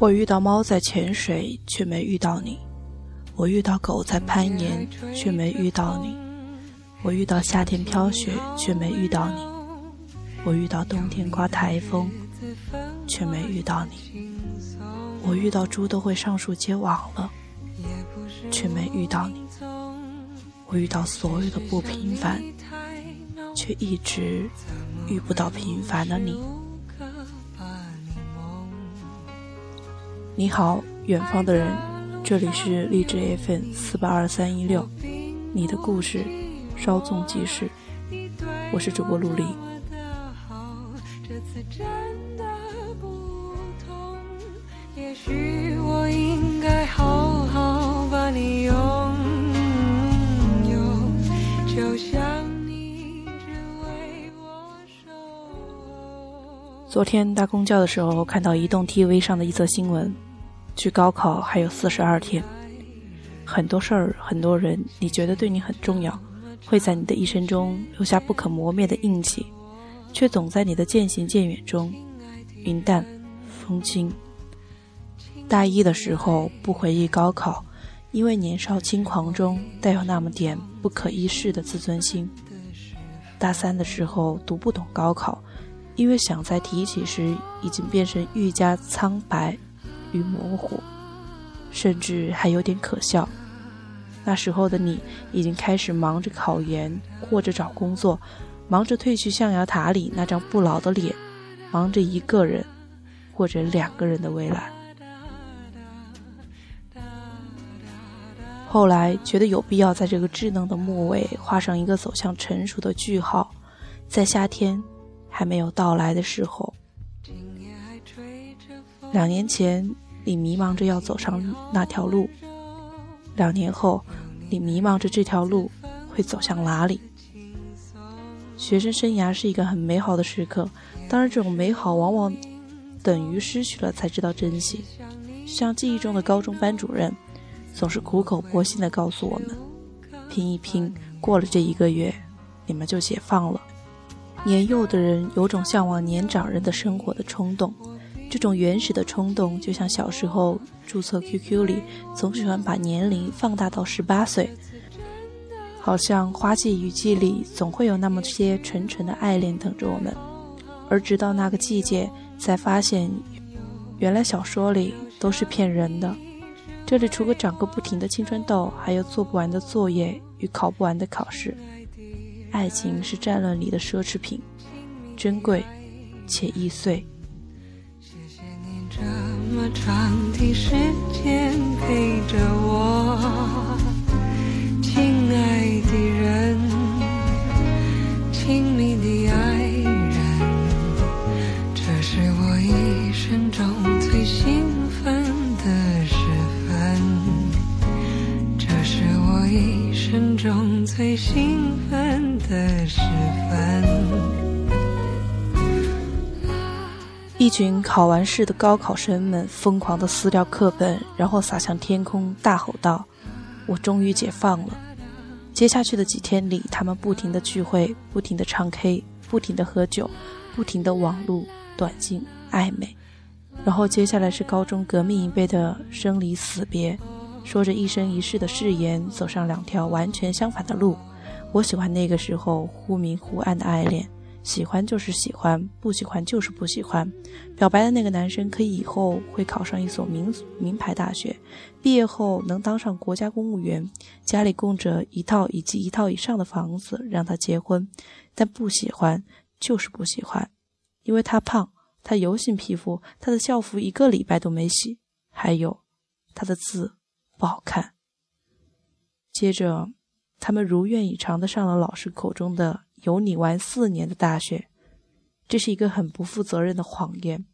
我遇到猫在潜水，却没遇到你；我遇到狗在攀岩，却没遇到你；我遇到夏天飘雪，却没遇到你；我遇到冬天刮台风，却没遇到你；我遇到猪都会上树结网了，却没遇到你；我遇到所有的不平凡，却一直遇不到平凡的你。你好，远方的人，这里是励志 FM 四八二三一六，你的故事稍纵即逝，我是主播陆离。昨天搭公交的时候，看到移动 TV 上的一则新闻。距高考还有四十二天，很多事儿，很多人，你觉得对你很重要，会在你的一生中留下不可磨灭的印记，却总在你的渐行渐远中云淡风轻。大一的时候不回忆高考，因为年少轻狂中带有那么点不可一世的自尊心。大三的时候读不懂高考，因为想在提起时已经变成愈加苍白。与模糊，甚至还有点可笑。那时候的你已经开始忙着考研，或者找工作，忙着褪去象牙塔里那张不老的脸，忙着一个人或者两个人的未来。后来觉得有必要在这个稚嫩的末尾画上一个走向成熟的句号，在夏天还没有到来的时候。两年前，你迷茫着要走上那条路；两年后，你迷茫着这条路会走向哪里？学生生涯是一个很美好的时刻，当然，这种美好往往等于失去了才知道珍惜。像记忆中的高中班主任，总是苦口婆心地告诉我们：“拼一拼，过了这一个月，你们就解放了。”年幼的人有种向往年长人的生活的冲动。这种原始的冲动，就像小时候注册 QQ 里总喜欢把年龄放大到十八岁，好像花季雨季里总会有那么些纯纯的爱恋等着我们，而直到那个季节，才发现原来小说里都是骗人的。这里除了长个不停的青春痘，还有做不完的作业与考不完的考试。爱情是战乱里的奢侈品，珍贵且易碎。谢谢你这么长的时间陪着我，亲爱的人，亲密的爱群考完试的高考生们疯狂地撕掉课本，然后撒向天空，大吼道：“我终于解放了！”接下去的几天里，他们不停地聚会，不停地唱 K，不停地喝酒，不停地网路短信暧昧。然后接下来是高中革命一辈的生离死别，说着一生一世的誓言，走上两条完全相反的路。我喜欢那个时候忽明忽暗的爱恋。喜欢就是喜欢，不喜欢就是不喜欢。表白的那个男生可以以后会考上一所名名牌大学，毕业后能当上国家公务员，家里供着一套以及一套以上的房子让他结婚。但不喜欢就是不喜欢，因为他胖，他油性皮肤，他的校服一个礼拜都没洗，还有他的字不好看。接着，他们如愿以偿的上了老师口中的。有你玩四年的大学，这是一个很不负责任的谎言，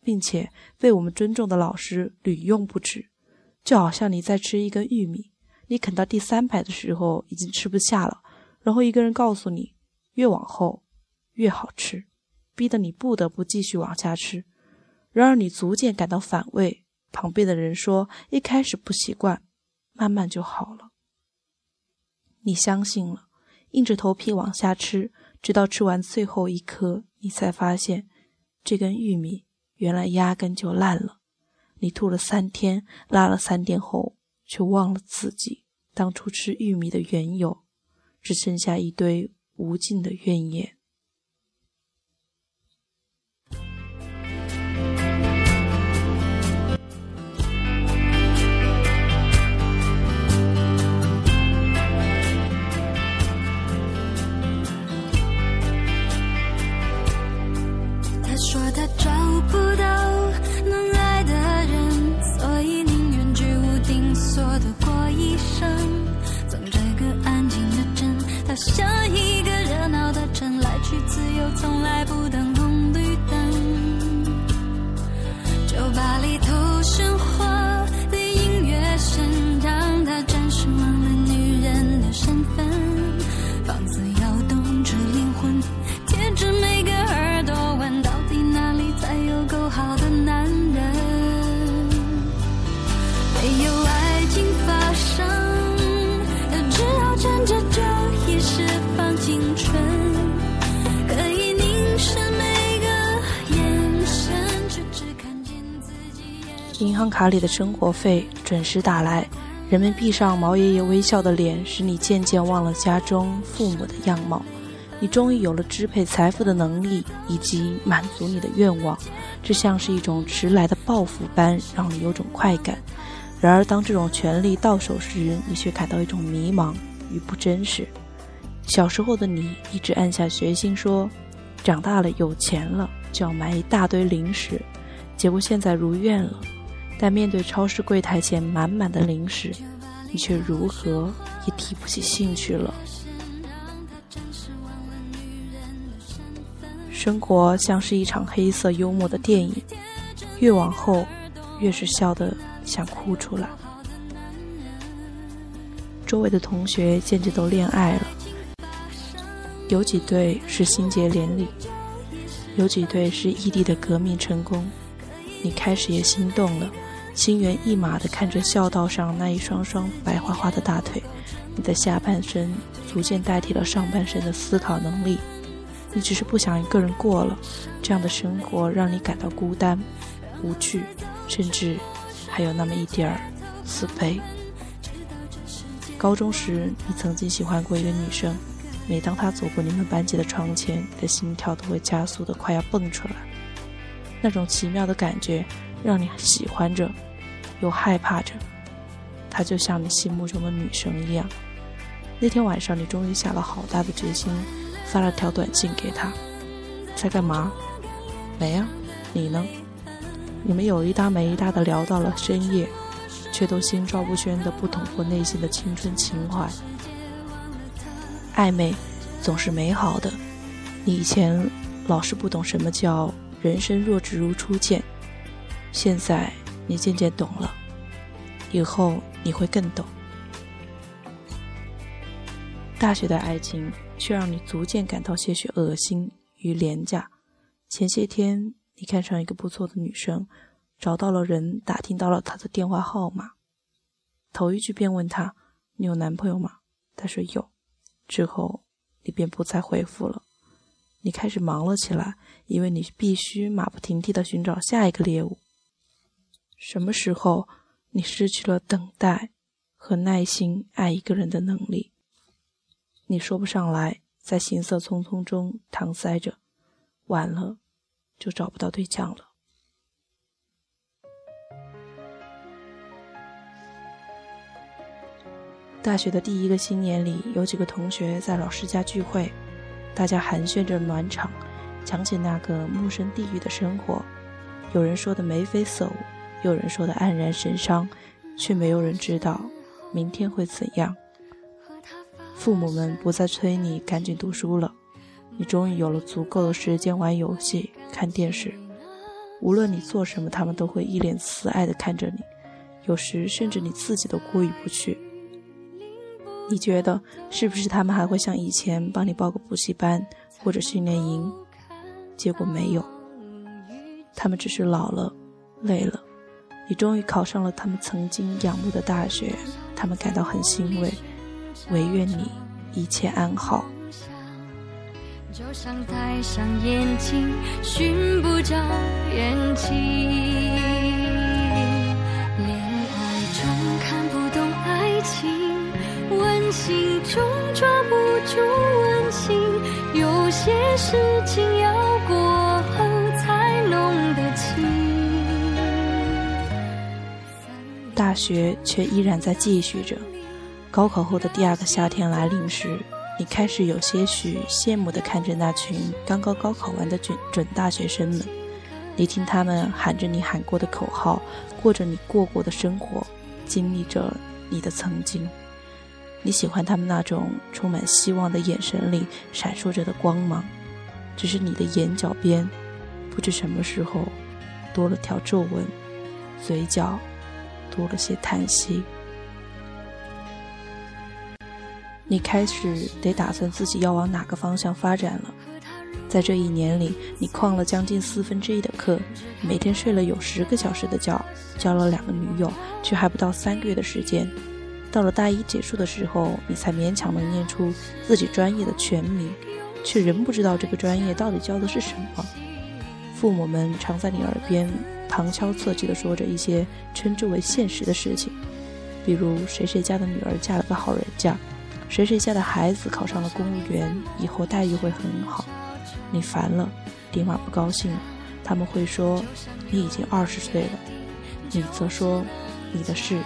并且被我们尊重的老师屡用不止。就好像你在吃一根玉米，你啃到第三排的时候已经吃不下了，然后一个人告诉你越往后越好吃，逼得你不得不继续往下吃。然而你逐渐感到反胃，旁边的人说一开始不习惯，慢慢就好了。你相信了。硬着头皮往下吃，直到吃完最后一颗，你才发现，这根玉米原来压根就烂了。你吐了三天，拉了三天后，却忘了自己当初吃玉米的缘由，只剩下一堆无尽的怨言。银行卡里的生活费准时打来，人们闭上毛爷爷微笑的脸，使你渐渐忘了家中父母的样貌。你终于有了支配财富的能力，以及满足你的愿望，这像是一种迟来的报复般，让你有种快感。然而，当这种权利到手时，你却感到一种迷茫与不真实。小时候的你一直暗下决心说，长大了有钱了就要买一大堆零食，结果现在如愿了。但面对超市柜台前满满的零食，你却如何也提不起兴趣了。生活像是一场黑色幽默的电影，越往后，越是笑得想哭出来。周围的同学渐渐都恋爱了，有几对是心结连理，有几对是异地的革命成功，你开始也心动了。心猿意马地看着校道上那一双双白花花的大腿，你的下半身逐渐代替了上半身的思考能力。你只是不想一个人过了，这样的生活让你感到孤单、无趣，甚至还有那么一点儿自卑。高中时，你曾经喜欢过一个女生，每当她走过你们班级的窗前，你的心跳都会加速的快要蹦出来。那种奇妙的感觉，让你喜欢着。又害怕着，她就像你心目中的女神一样。那天晚上，你终于下了好大的决心，发了条短信给她：“在干嘛？”“没啊，你呢？”你们有一搭没一搭的聊到了深夜，却都心照不宣的不捅破内心的青春情怀。暧昧总是美好的，你以前老是不懂什么叫人生若只如初见，现在。你渐渐懂了，以后你会更懂。大学的爱情却让你逐渐感到些许恶心与廉价。前些天你看上一个不错的女生，找到了人，打听到了她的电话号码，头一句便问她：“你有男朋友吗？”她说有。之后你便不再回复了。你开始忙了起来，因为你必须马不停蹄地寻找下一个猎物。什么时候，你失去了等待和耐心爱一个人的能力？你说不上来，在行色匆匆中搪塞着，晚了就找不到对象了。大学的第一个新年里，有几个同学在老师家聚会，大家寒暄着暖场，讲起那个陌生地域的生活，有人说的眉飞色舞。有人说的黯然神伤，却没有人知道明天会怎样。父母们不再催你赶紧读书了，你终于有了足够的时间玩游戏、看电视。无论你做什么，他们都会一脸慈爱地看着你，有时甚至你自己都过意不去。你觉得是不是他们还会像以前帮你报个补习班或者训练营？结果没有，他们只是老了，累了。你终于考上了他们曾经仰慕的大学他们感到很欣慰唯愿你一切安好。就像戴上眼镜寻不着眼睛。恋爱中看不懂爱情温情中抓不住温情有些事情要过大学却依然在继续着。高考后的第二个夏天来临时，你开始有些许羡慕地看着那群刚刚高考完的准准大学生们。你听他们喊着你喊过的口号，过着你过过的生活，经历着你的曾经。你喜欢他们那种充满希望的眼神里闪烁着的光芒，只是你的眼角边，不知什么时候多了条皱纹，嘴角多了些叹息。你开始得打算自己要往哪个方向发展了。在这一年里，你旷了将近四分之一的课，每天睡了有十个小时的觉，交了两个女友，却还不到三个月的时间。到了大一结束的时候，你才勉强能念出自己专业的全名，却仍不知道这个专业到底教的是什么。父母们常在你耳边旁敲侧击地说着一些称之为现实的事情，比如谁谁家的女儿嫁了个好人家，谁谁家的孩子考上了公务员，以后待遇会很好。你烦了，爹妈不高兴，他们会说你已经二十岁了，你则说你的事。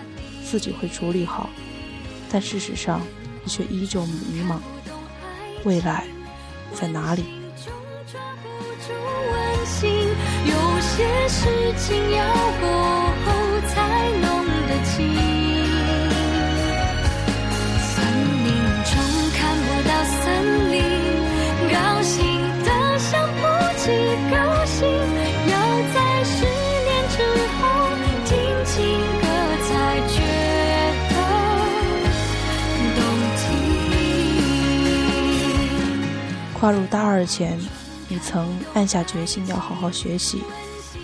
自己会处理好，但事实上，你却依旧迷茫。未来在哪里？心有些事情要过后才弄得清。森林中看不到森林，高兴的想不起高兴，要在十年之后听情歌才觉得动听。跨入大二前，你曾暗下决心要好好学习，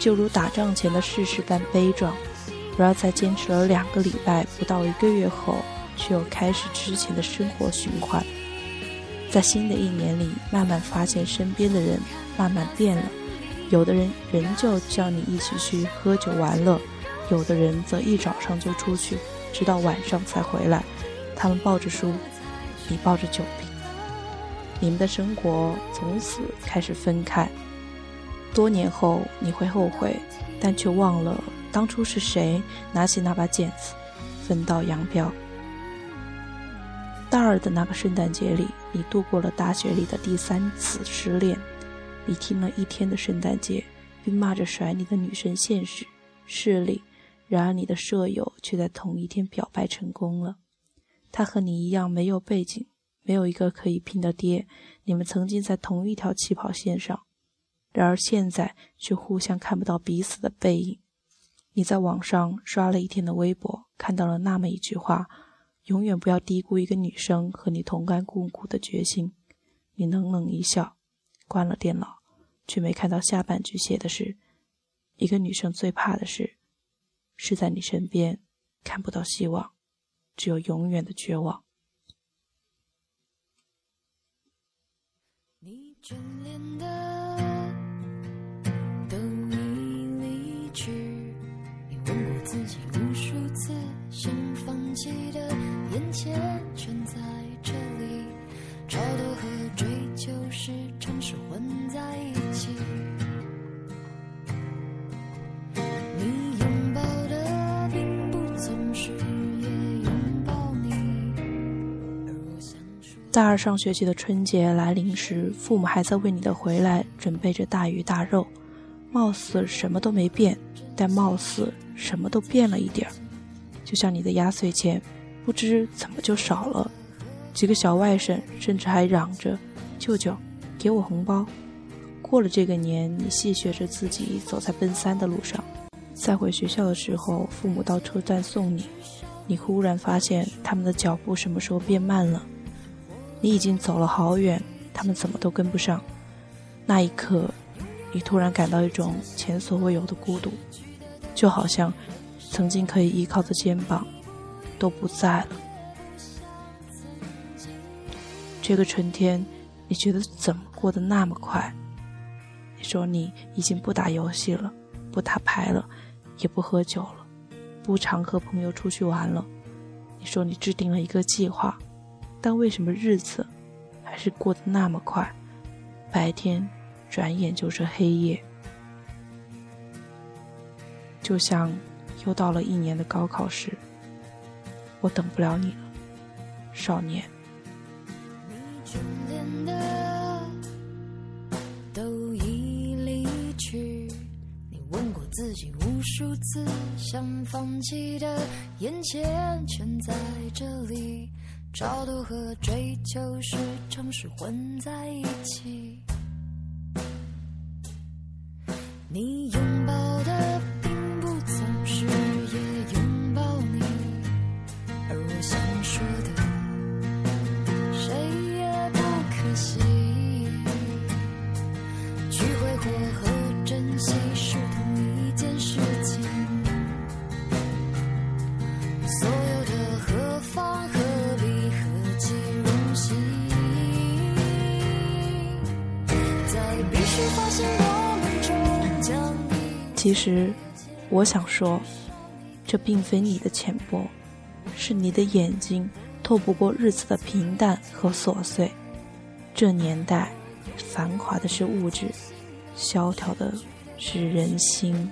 就如打仗前的誓师般悲壮。然而，在坚持了两个礼拜不到一个月后，却又开始之前的生活循环。在新的一年里，慢慢发现身边的人慢慢变了，有的人仍旧叫你一起去喝酒玩乐，有的人则一早上就出去，直到晚上才回来。他们抱着书，你抱着酒瓶，你们的生活从此开始分开。多年后你会后悔，但却忘了当初是谁拿起那把剪子，分道扬镳。大二的那个圣诞节里，你度过了大学里的第三次失恋。你听了一天的圣诞节，并骂着甩你的女生现实势利。然而你的舍友却在同一天表白成功了。他和你一样没有背景，没有一个可以拼的爹。你们曾经在同一条起跑线上，然而现在却互相看不到彼此的背影。你在网上刷了一天的微博，看到了那么一句话。永远不要低估一个女生和你同甘共苦的决心。你冷冷一笑，关了电脑，却没看到下半句写的是：一个女生最怕的是，是在你身边看不到希望，只有永远的绝望。眷恋的都已离去，你问过自己无数次，想放弃的眼前大二上学期的春节来临时，父母还在为你的回来准备着大鱼大肉，貌似什么都没变，但貌似什么都变了一点儿。就像你的压岁钱，不知怎么就少了。几个小外甥甚至还嚷着：“舅舅，给我红包。”过了这个年，你戏谑着自己走在奔三的路上。在回学校的时候，父母到车站送你，你忽然发现他们的脚步什么时候变慢了。你已经走了好远，他们怎么都跟不上。那一刻，你突然感到一种前所未有的孤独，就好像曾经可以依靠的肩膀都不在了。这个春天，你觉得怎么过得那么快？你说你已经不打游戏了，不打牌了，也不喝酒了，不常和朋友出去玩了。你说你制定了一个计划，但为什么日子还是过得那么快？白天转眼就是黑夜，就像又到了一年的高考时，我等不了你了，少年。自己无数次想放弃的，眼前全在这里。超度和追求时常是混在一起。你拥抱其实，我想说，这并非你的浅薄，是你的眼睛透不过日子的平淡和琐碎。这年代，繁华的是物质，萧条的是人心。